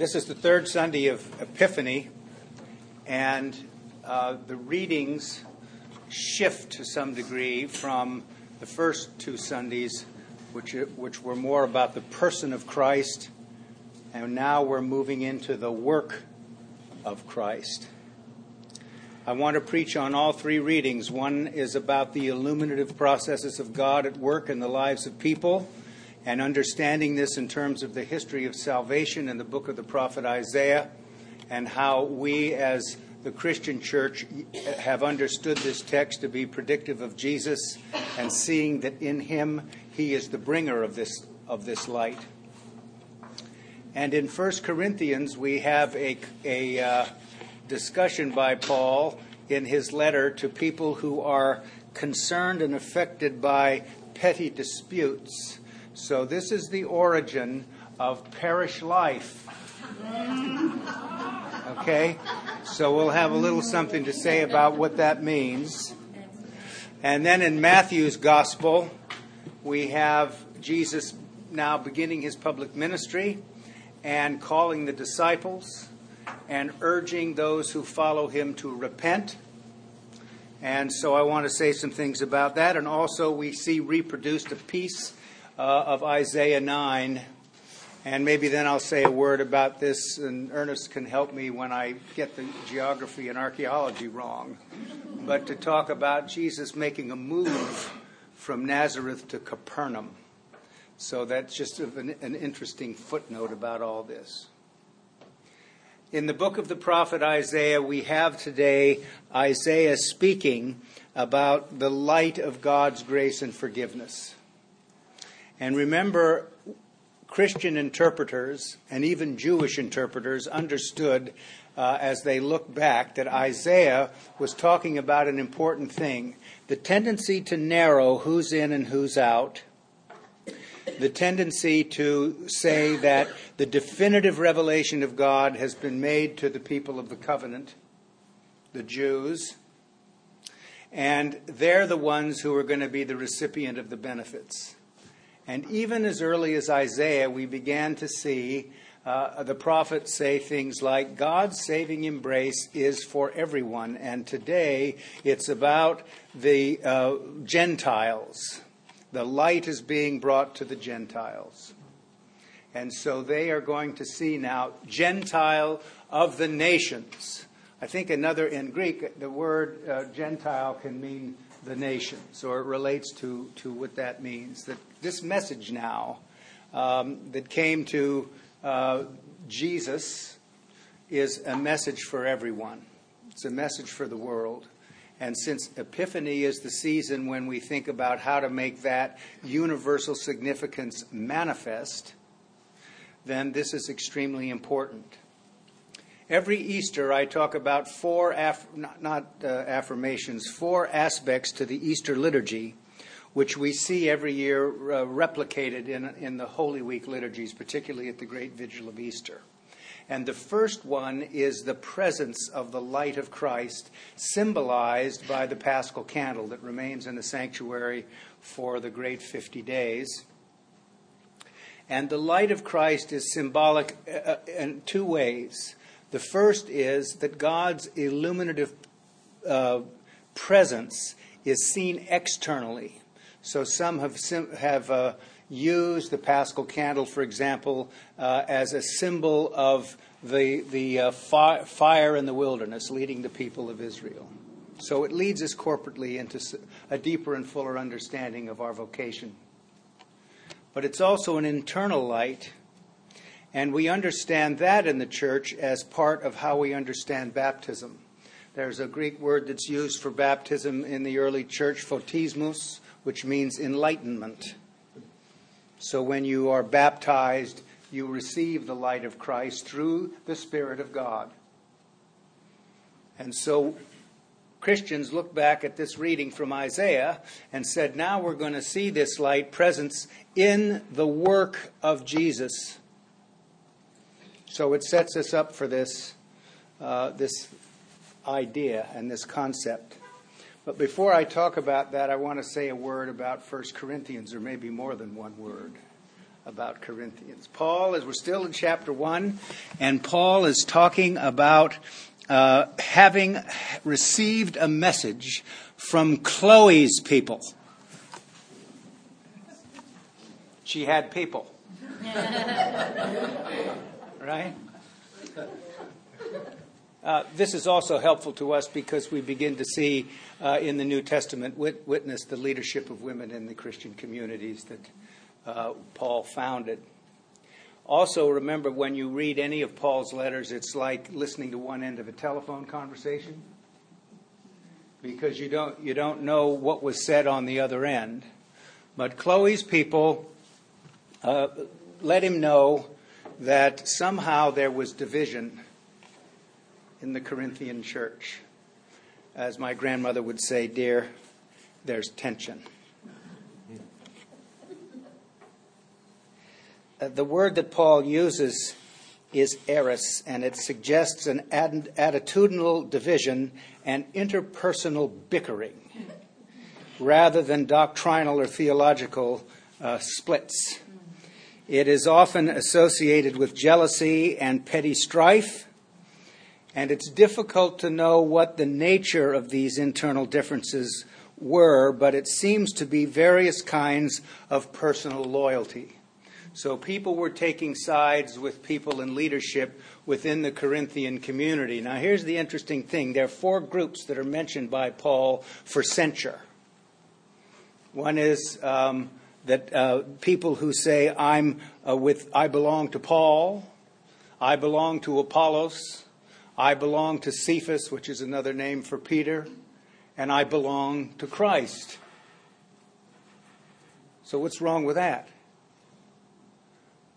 This is the third Sunday of Epiphany, and uh, the readings shift to some degree from the first two Sundays, which, which were more about the person of Christ, and now we're moving into the work of Christ. I want to preach on all three readings. One is about the illuminative processes of God at work in the lives of people and understanding this in terms of the history of salvation in the book of the prophet Isaiah and how we as the Christian church have understood this text to be predictive of Jesus and seeing that in him he is the bringer of this of this light. And in 1 Corinthians we have a, a uh, discussion by Paul in his letter to people who are concerned and affected by petty disputes so, this is the origin of parish life. Okay? So, we'll have a little something to say about what that means. And then in Matthew's gospel, we have Jesus now beginning his public ministry and calling the disciples and urging those who follow him to repent. And so I want to say some things about that. And also, we see reproduced a piece uh, of Isaiah 9. And maybe then I'll say a word about this, and Ernest can help me when I get the geography and archaeology wrong. But to talk about Jesus making a move from Nazareth to Capernaum. So that's just an, an interesting footnote about all this. In the book of the prophet Isaiah, we have today Isaiah speaking about the light of God's grace and forgiveness. And remember, Christian interpreters and even Jewish interpreters understood uh, as they look back that Isaiah was talking about an important thing the tendency to narrow who's in and who's out, the tendency to say that the definitive revelation of God has been made to the people of the covenant, the Jews, and they're the ones who are going to be the recipient of the benefits. And even as early as Isaiah, we began to see uh, the prophets say things like, God's saving embrace is for everyone. And today, it's about the uh, Gentiles. The light is being brought to the Gentiles. And so they are going to see now Gentile of the nations. I think another, in Greek, the word uh, Gentile can mean the nations, or it relates to, to what that means. That this message now um, that came to uh, Jesus is a message for everyone. It's a message for the world. And since Epiphany is the season when we think about how to make that universal significance manifest, then this is extremely important. Every Easter, I talk about four, not, not uh, affirmations, four aspects to the Easter liturgy, which we see every year uh, replicated in, in the Holy Week liturgies, particularly at the Great Vigil of Easter. And the first one is the presence of the light of Christ, symbolized by the paschal candle that remains in the sanctuary for the great 50 days. And the light of Christ is symbolic uh, uh in two ways. The first is that God's illuminative uh, presence is seen externally. So some have, have uh, used the Paschal candle, for example, uh, as a symbol of the, the uh, fi- fire in the wilderness leading the people of Israel. So it leads us corporately into a deeper and fuller understanding of our vocation. But it's also an internal light and we understand that in the church as part of how we understand baptism. There's a Greek word that's used for baptism in the early church, photismos, which means enlightenment. So when you are baptized, you receive the light of Christ through the Spirit of God. And so Christians look back at this reading from Isaiah and said, now we're going to see this light presence in the work of Jesus so it sets us up for this, uh, this idea and this concept. But before I talk about that, I want to say a word about 1 Corinthians, or maybe more than one word. about Corinthians. Paul, as we're still in chapter 1, and Paul is talking about uh, having received a message from Chloe's people. She had people. right? Uh, this is also helpful to us because we begin to see uh, in the New Testament wit- witness the leadership of women in the Christian communities that uh, Paul founded. Also, remember when you read any of Paul's letters, it's like listening to one end of a telephone conversation because you don't, you don't know what was said on the other end. But Chloe's people uh, let him know that somehow there was division in the Corinthian church. As my grandmother would say, dear, there's tension. Uh, the word that Paul uses is eris, and it suggests an ad- attitudinal division and interpersonal bickering rather than doctrinal or theological uh, splits. It is often associated with jealousy and petty strife, and it's difficult to know what the nature of these internal differences were, but it seems to be various kinds of personal loyalty. So people were taking sides with people in leadership within the Corinthian community. Now, here's the interesting thing there are four groups that are mentioned by Paul for censure. One is um, that uh, people who say, I'm uh, with, I belong to Paul, I belong to Apollos, I belong to Cephas, which is another name for Peter, and I belong to Christ. So, what's wrong with that?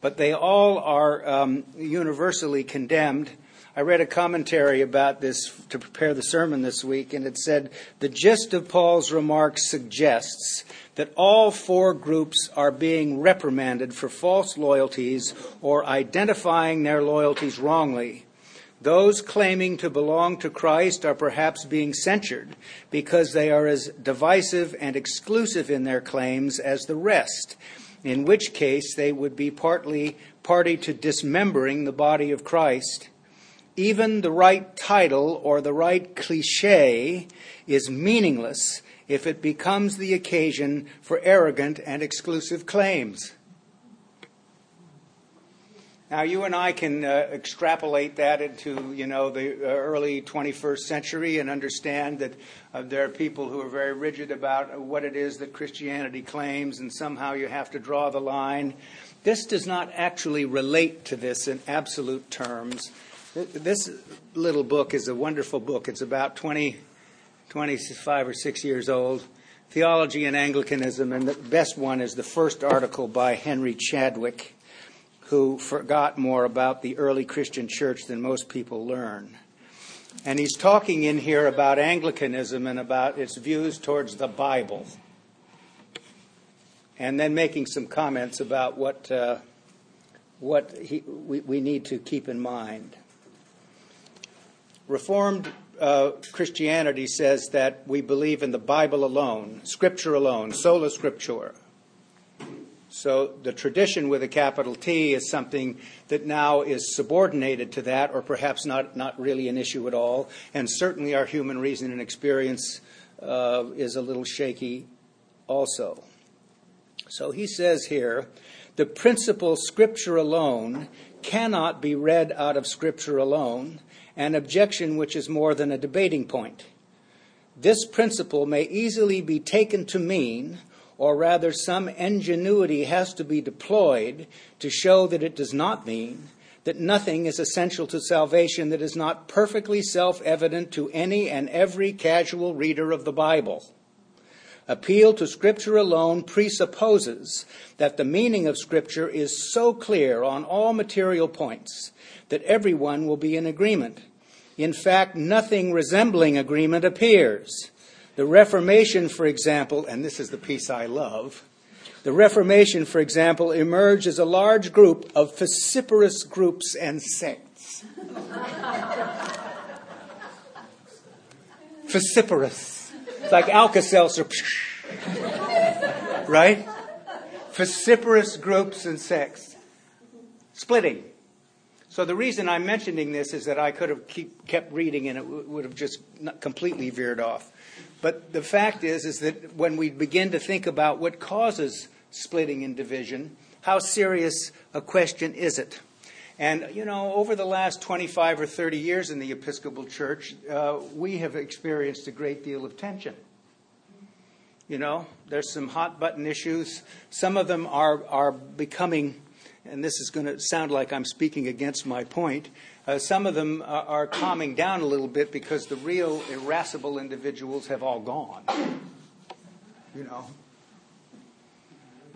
But they all are um, universally condemned. I read a commentary about this to prepare the sermon this week, and it said the gist of Paul's remarks suggests that all four groups are being reprimanded for false loyalties or identifying their loyalties wrongly. Those claiming to belong to Christ are perhaps being censured because they are as divisive and exclusive in their claims as the rest, in which case they would be partly party to dismembering the body of Christ. Even the right title or the right cliche is meaningless if it becomes the occasion for arrogant and exclusive claims. Now, you and I can uh, extrapolate that into, you know, the uh, early 21st century and understand that uh, there are people who are very rigid about what it is that Christianity claims, and somehow you have to draw the line. This does not actually relate to this in absolute terms. This little book is a wonderful book. It's about 20, 25 or 6 years old. Theology and Anglicanism, and the best one is the first article by Henry Chadwick who forgot more about the early Christian church than most people learn. And he's talking in here about Anglicanism and about its views towards the Bible. And then making some comments about what, uh, what he, we, we, need to keep in mind. Reformed uh, Christianity says that we believe in the Bible alone, Scripture alone, sola scriptura. So the tradition with a capital T is something that now is subordinated to that, or perhaps not, not really an issue at all. And certainly our human reason and experience uh, is a little shaky also. So he says here the principle Scripture alone cannot be read out of Scripture alone, an objection which is more than a debating point. This principle may easily be taken to mean or rather, some ingenuity has to be deployed to show that it does not mean that nothing is essential to salvation that is not perfectly self evident to any and every casual reader of the Bible. Appeal to Scripture alone presupposes that the meaning of Scripture is so clear on all material points that everyone will be in agreement. In fact, nothing resembling agreement appears. The Reformation, for example, and this is the piece I love, the Reformation, for example, emerged as a large group of vociferous groups and sects. vociferous. It's like Alka Seltzer. right? vociferous groups and sects. Splitting. So the reason I'm mentioning this is that I could have keep, kept reading and it w- would have just completely veered off. But the fact is, is that when we begin to think about what causes splitting and division, how serious a question is it? And, you know, over the last 25 or 30 years in the Episcopal Church, uh, we have experienced a great deal of tension. You know, there's some hot button issues. Some of them are, are becoming and this is going to sound like I'm speaking against my point, uh, some of them are, are calming down a little bit because the real irascible individuals have all gone. You know.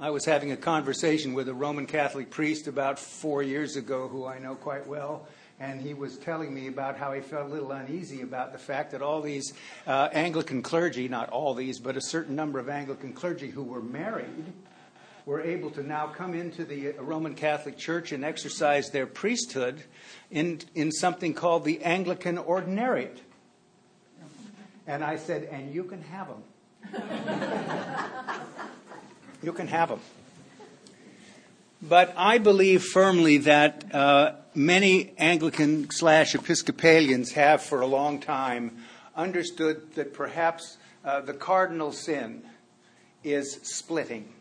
I was having a conversation with a Roman Catholic priest about four years ago who I know quite well, and he was telling me about how he felt a little uneasy about the fact that all these uh, Anglican clergy, not all these, but a certain number of Anglican clergy who were married, were able to now come into the Roman Catholic Church and exercise their priesthood in, in something called the Anglican Ordinariate. And I said, and you can have them. you can have them. But I believe firmly that uh, many Anglican slash Episcopalians have for a long time understood that perhaps uh, the cardinal sin is splitting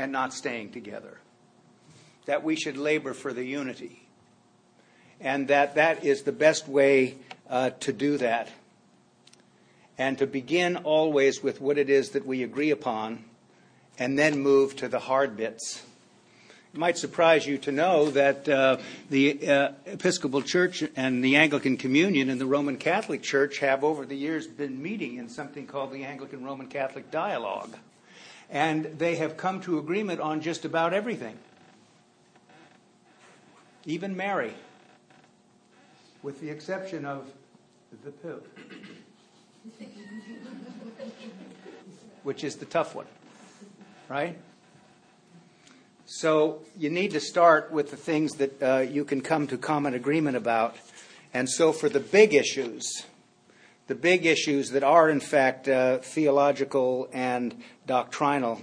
and not staying together. That we should labor for the unity. And that that is the best way uh, to do that. And to begin always with what it is that we agree upon and then move to the hard bits. It might surprise you to know that uh, the uh, Episcopal Church and the Anglican Communion and the Roman Catholic Church have over the years been meeting in something called the Anglican Roman Catholic Dialogue and they have come to agreement on just about everything. Even Mary, with the exception of the Pope, which is the tough one, right? So you need to start with the things that uh, you can come to common agreement about. And so for the big issues, the big issues that are, in fact, uh, theological and doctrinal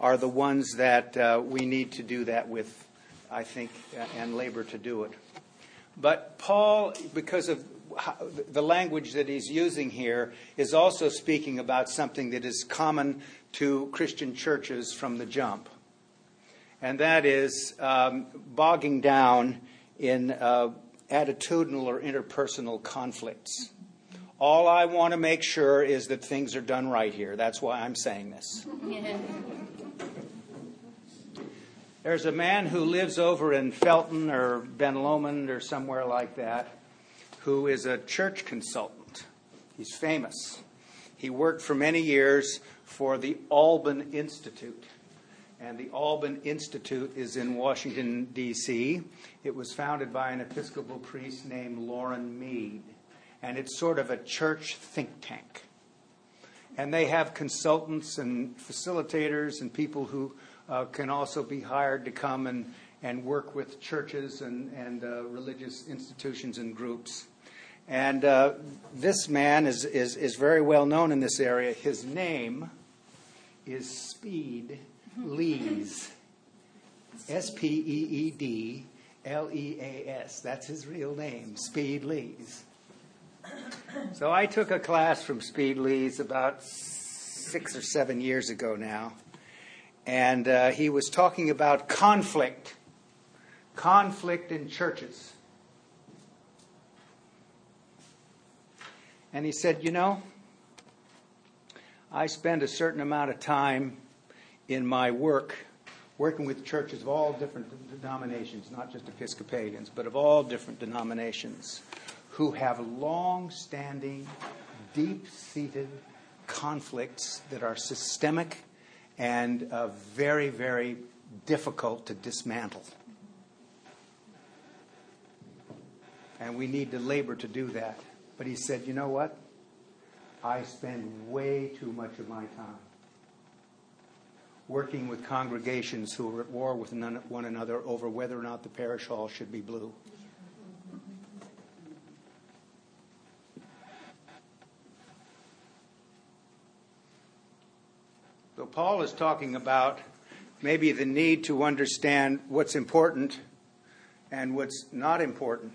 are the ones that uh, we need to do that with, I think, and labor to do it. But Paul, because of the language that he's using here, is also speaking about something that is common to Christian churches from the jump. And that is um, bogging down in uh, attitudinal or interpersonal conflicts. All I want to make sure is that things are done right here. That's why I'm saying this. There's a man who lives over in Felton or Ben Lomond or somewhere like that who is a church consultant. He's famous. He worked for many years for the Alban Institute. And the Alban Institute is in Washington, D.C. It was founded by an Episcopal priest named Loren Mead and it's sort of a church think tank. And they have consultants and facilitators and people who uh, can also be hired to come and, and work with churches and, and uh, religious institutions and groups. And uh, this man is, is, is very well known in this area. His name is Speed Leas. S P E E D L E A S. That's his real name, Speed Leas. So I took a class from Speed Leas about six or seven years ago now, and uh, he was talking about conflict, conflict in churches. And he said, You know, I spend a certain amount of time in my work working with churches of all different denominations, not just Episcopalians, but of all different denominations who have long standing, deep seated conflicts that are systemic and uh, very, very difficult to dismantle. And we need to labor to do that. But he said, you know what? I spend way too much of my time working with congregations who are at war with one another over whether or not the parish hall should be blue. Paul is talking about maybe the need to understand what's important and what's not important.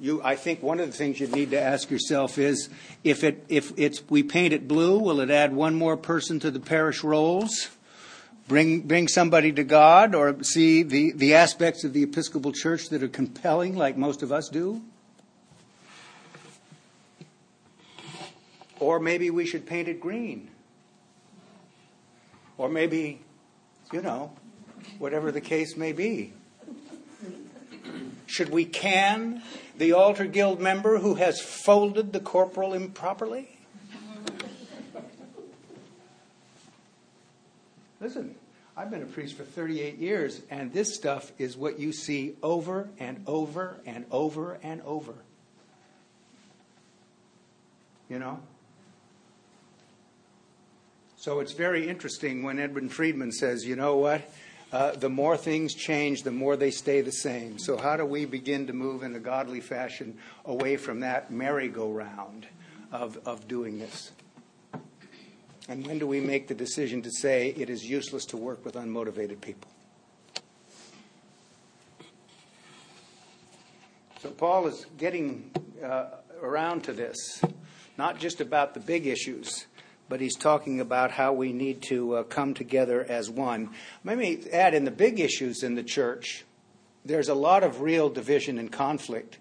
You, I think one of the things you need to ask yourself is if it if it's we paint it blue, will it add one more person to the parish rolls? Bring bring somebody to God, or see the, the aspects of the Episcopal Church that are compelling, like most of us do? Or maybe we should paint it green. Or maybe, you know, whatever the case may be. Should we can the altar guild member who has folded the corporal improperly? Listen, I've been a priest for 38 years, and this stuff is what you see over and over and over and over. You know? So it's very interesting when Edwin Friedman says, you know what? Uh, the more things change, the more they stay the same. So, how do we begin to move in a godly fashion away from that merry-go-round of, of doing this? And when do we make the decision to say it is useless to work with unmotivated people? So, Paul is getting uh, around to this, not just about the big issues but he's talking about how we need to uh, come together as one. Let me add in the big issues in the church, there's a lot of real division and conflict.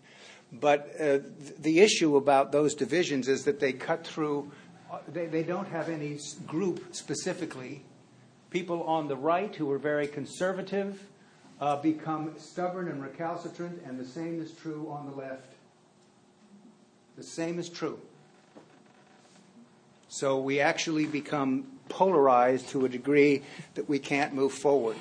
But uh, the issue about those divisions is that they cut through, uh, they, they don't have any group specifically. People on the right who are very conservative uh, become stubborn and recalcitrant, and the same is true on the left. The same is true. So we actually become polarized to a degree that we can't move forward.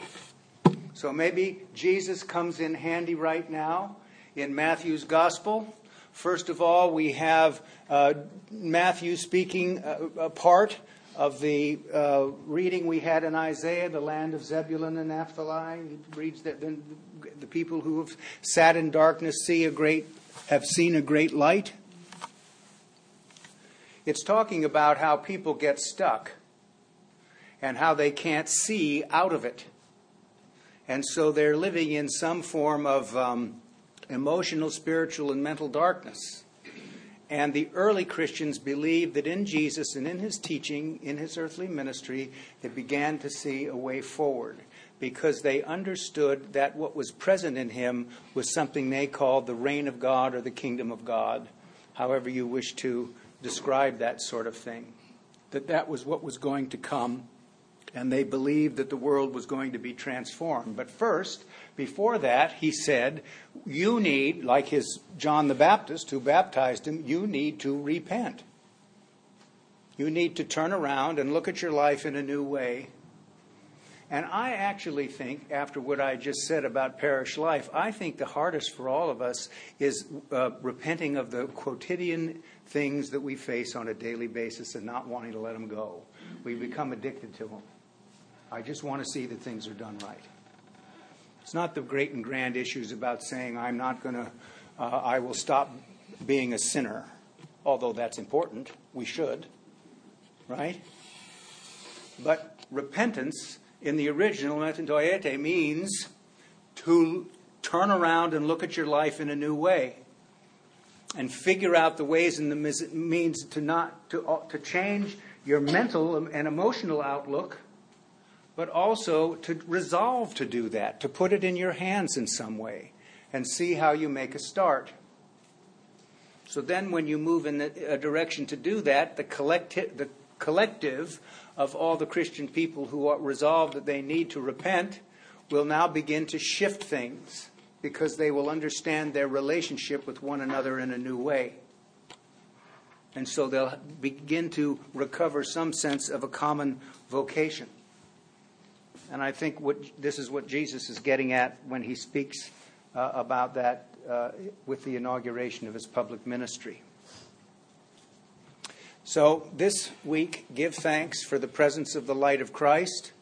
So maybe Jesus comes in handy right now in Matthew's gospel. First of all, we have uh, Matthew speaking a, a, part of the uh, reading we had in Isaiah, the land of Zebulun and Naphtali. He reads that the, the people who have sat in darkness see a great, have seen a great light. It's talking about how people get stuck and how they can't see out of it. And so they're living in some form of um, emotional, spiritual, and mental darkness. And the early Christians believed that in Jesus and in his teaching, in his earthly ministry, they began to see a way forward because they understood that what was present in him was something they called the reign of God or the kingdom of God, however you wish to described that sort of thing, that that was what was going to come, and they believed that the world was going to be transformed. But first, before that, he said, You need, like his John the Baptist who baptized him, you need to repent. You need to turn around and look at your life in a new way and I actually think, after what I just said about parish life, I think the hardest for all of us is uh, repenting of the quotidian things that we face on a daily basis and not wanting to let them go. We become addicted to them. I just want to see that things are done right. It's not the great and grand issues about saying, I'm not going to, uh, I will stop being a sinner, although that's important. We should, right? But repentance in the original, metanoete means to turn around and look at your life in a new way and figure out the ways and the means to not to, uh, to change your mental and emotional outlook but also to resolve to do that to put it in your hands in some way and see how you make a start. So then when you move in a direction to do that the collective the collective of all the Christian people who are resolved that they need to repent will now begin to shift things because they will understand their relationship with one another in a new way. And so they'll begin to recover some sense of a common vocation. And I think what, this is what Jesus is getting at when he speaks uh, about that uh, with the inauguration of his public ministry. So, this week, give thanks for the presence of the light of Christ.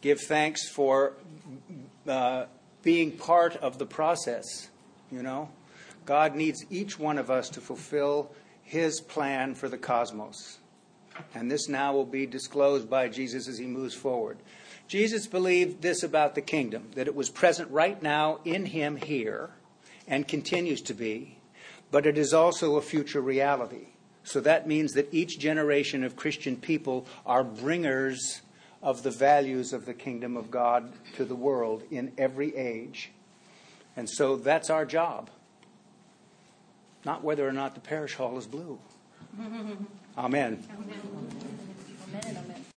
Give thanks for uh, being part of the process. You know, God needs each one of us to fulfill His plan for the cosmos. And this now will be disclosed by Jesus as he moves forward. Jesus believed this about the kingdom that it was present right now in him here and continues to be, but it is also a future reality. So that means that each generation of Christian people are bringers of the values of the kingdom of God to the world in every age. And so that's our job. Not whether or not the parish hall is blue. Amen. Amen.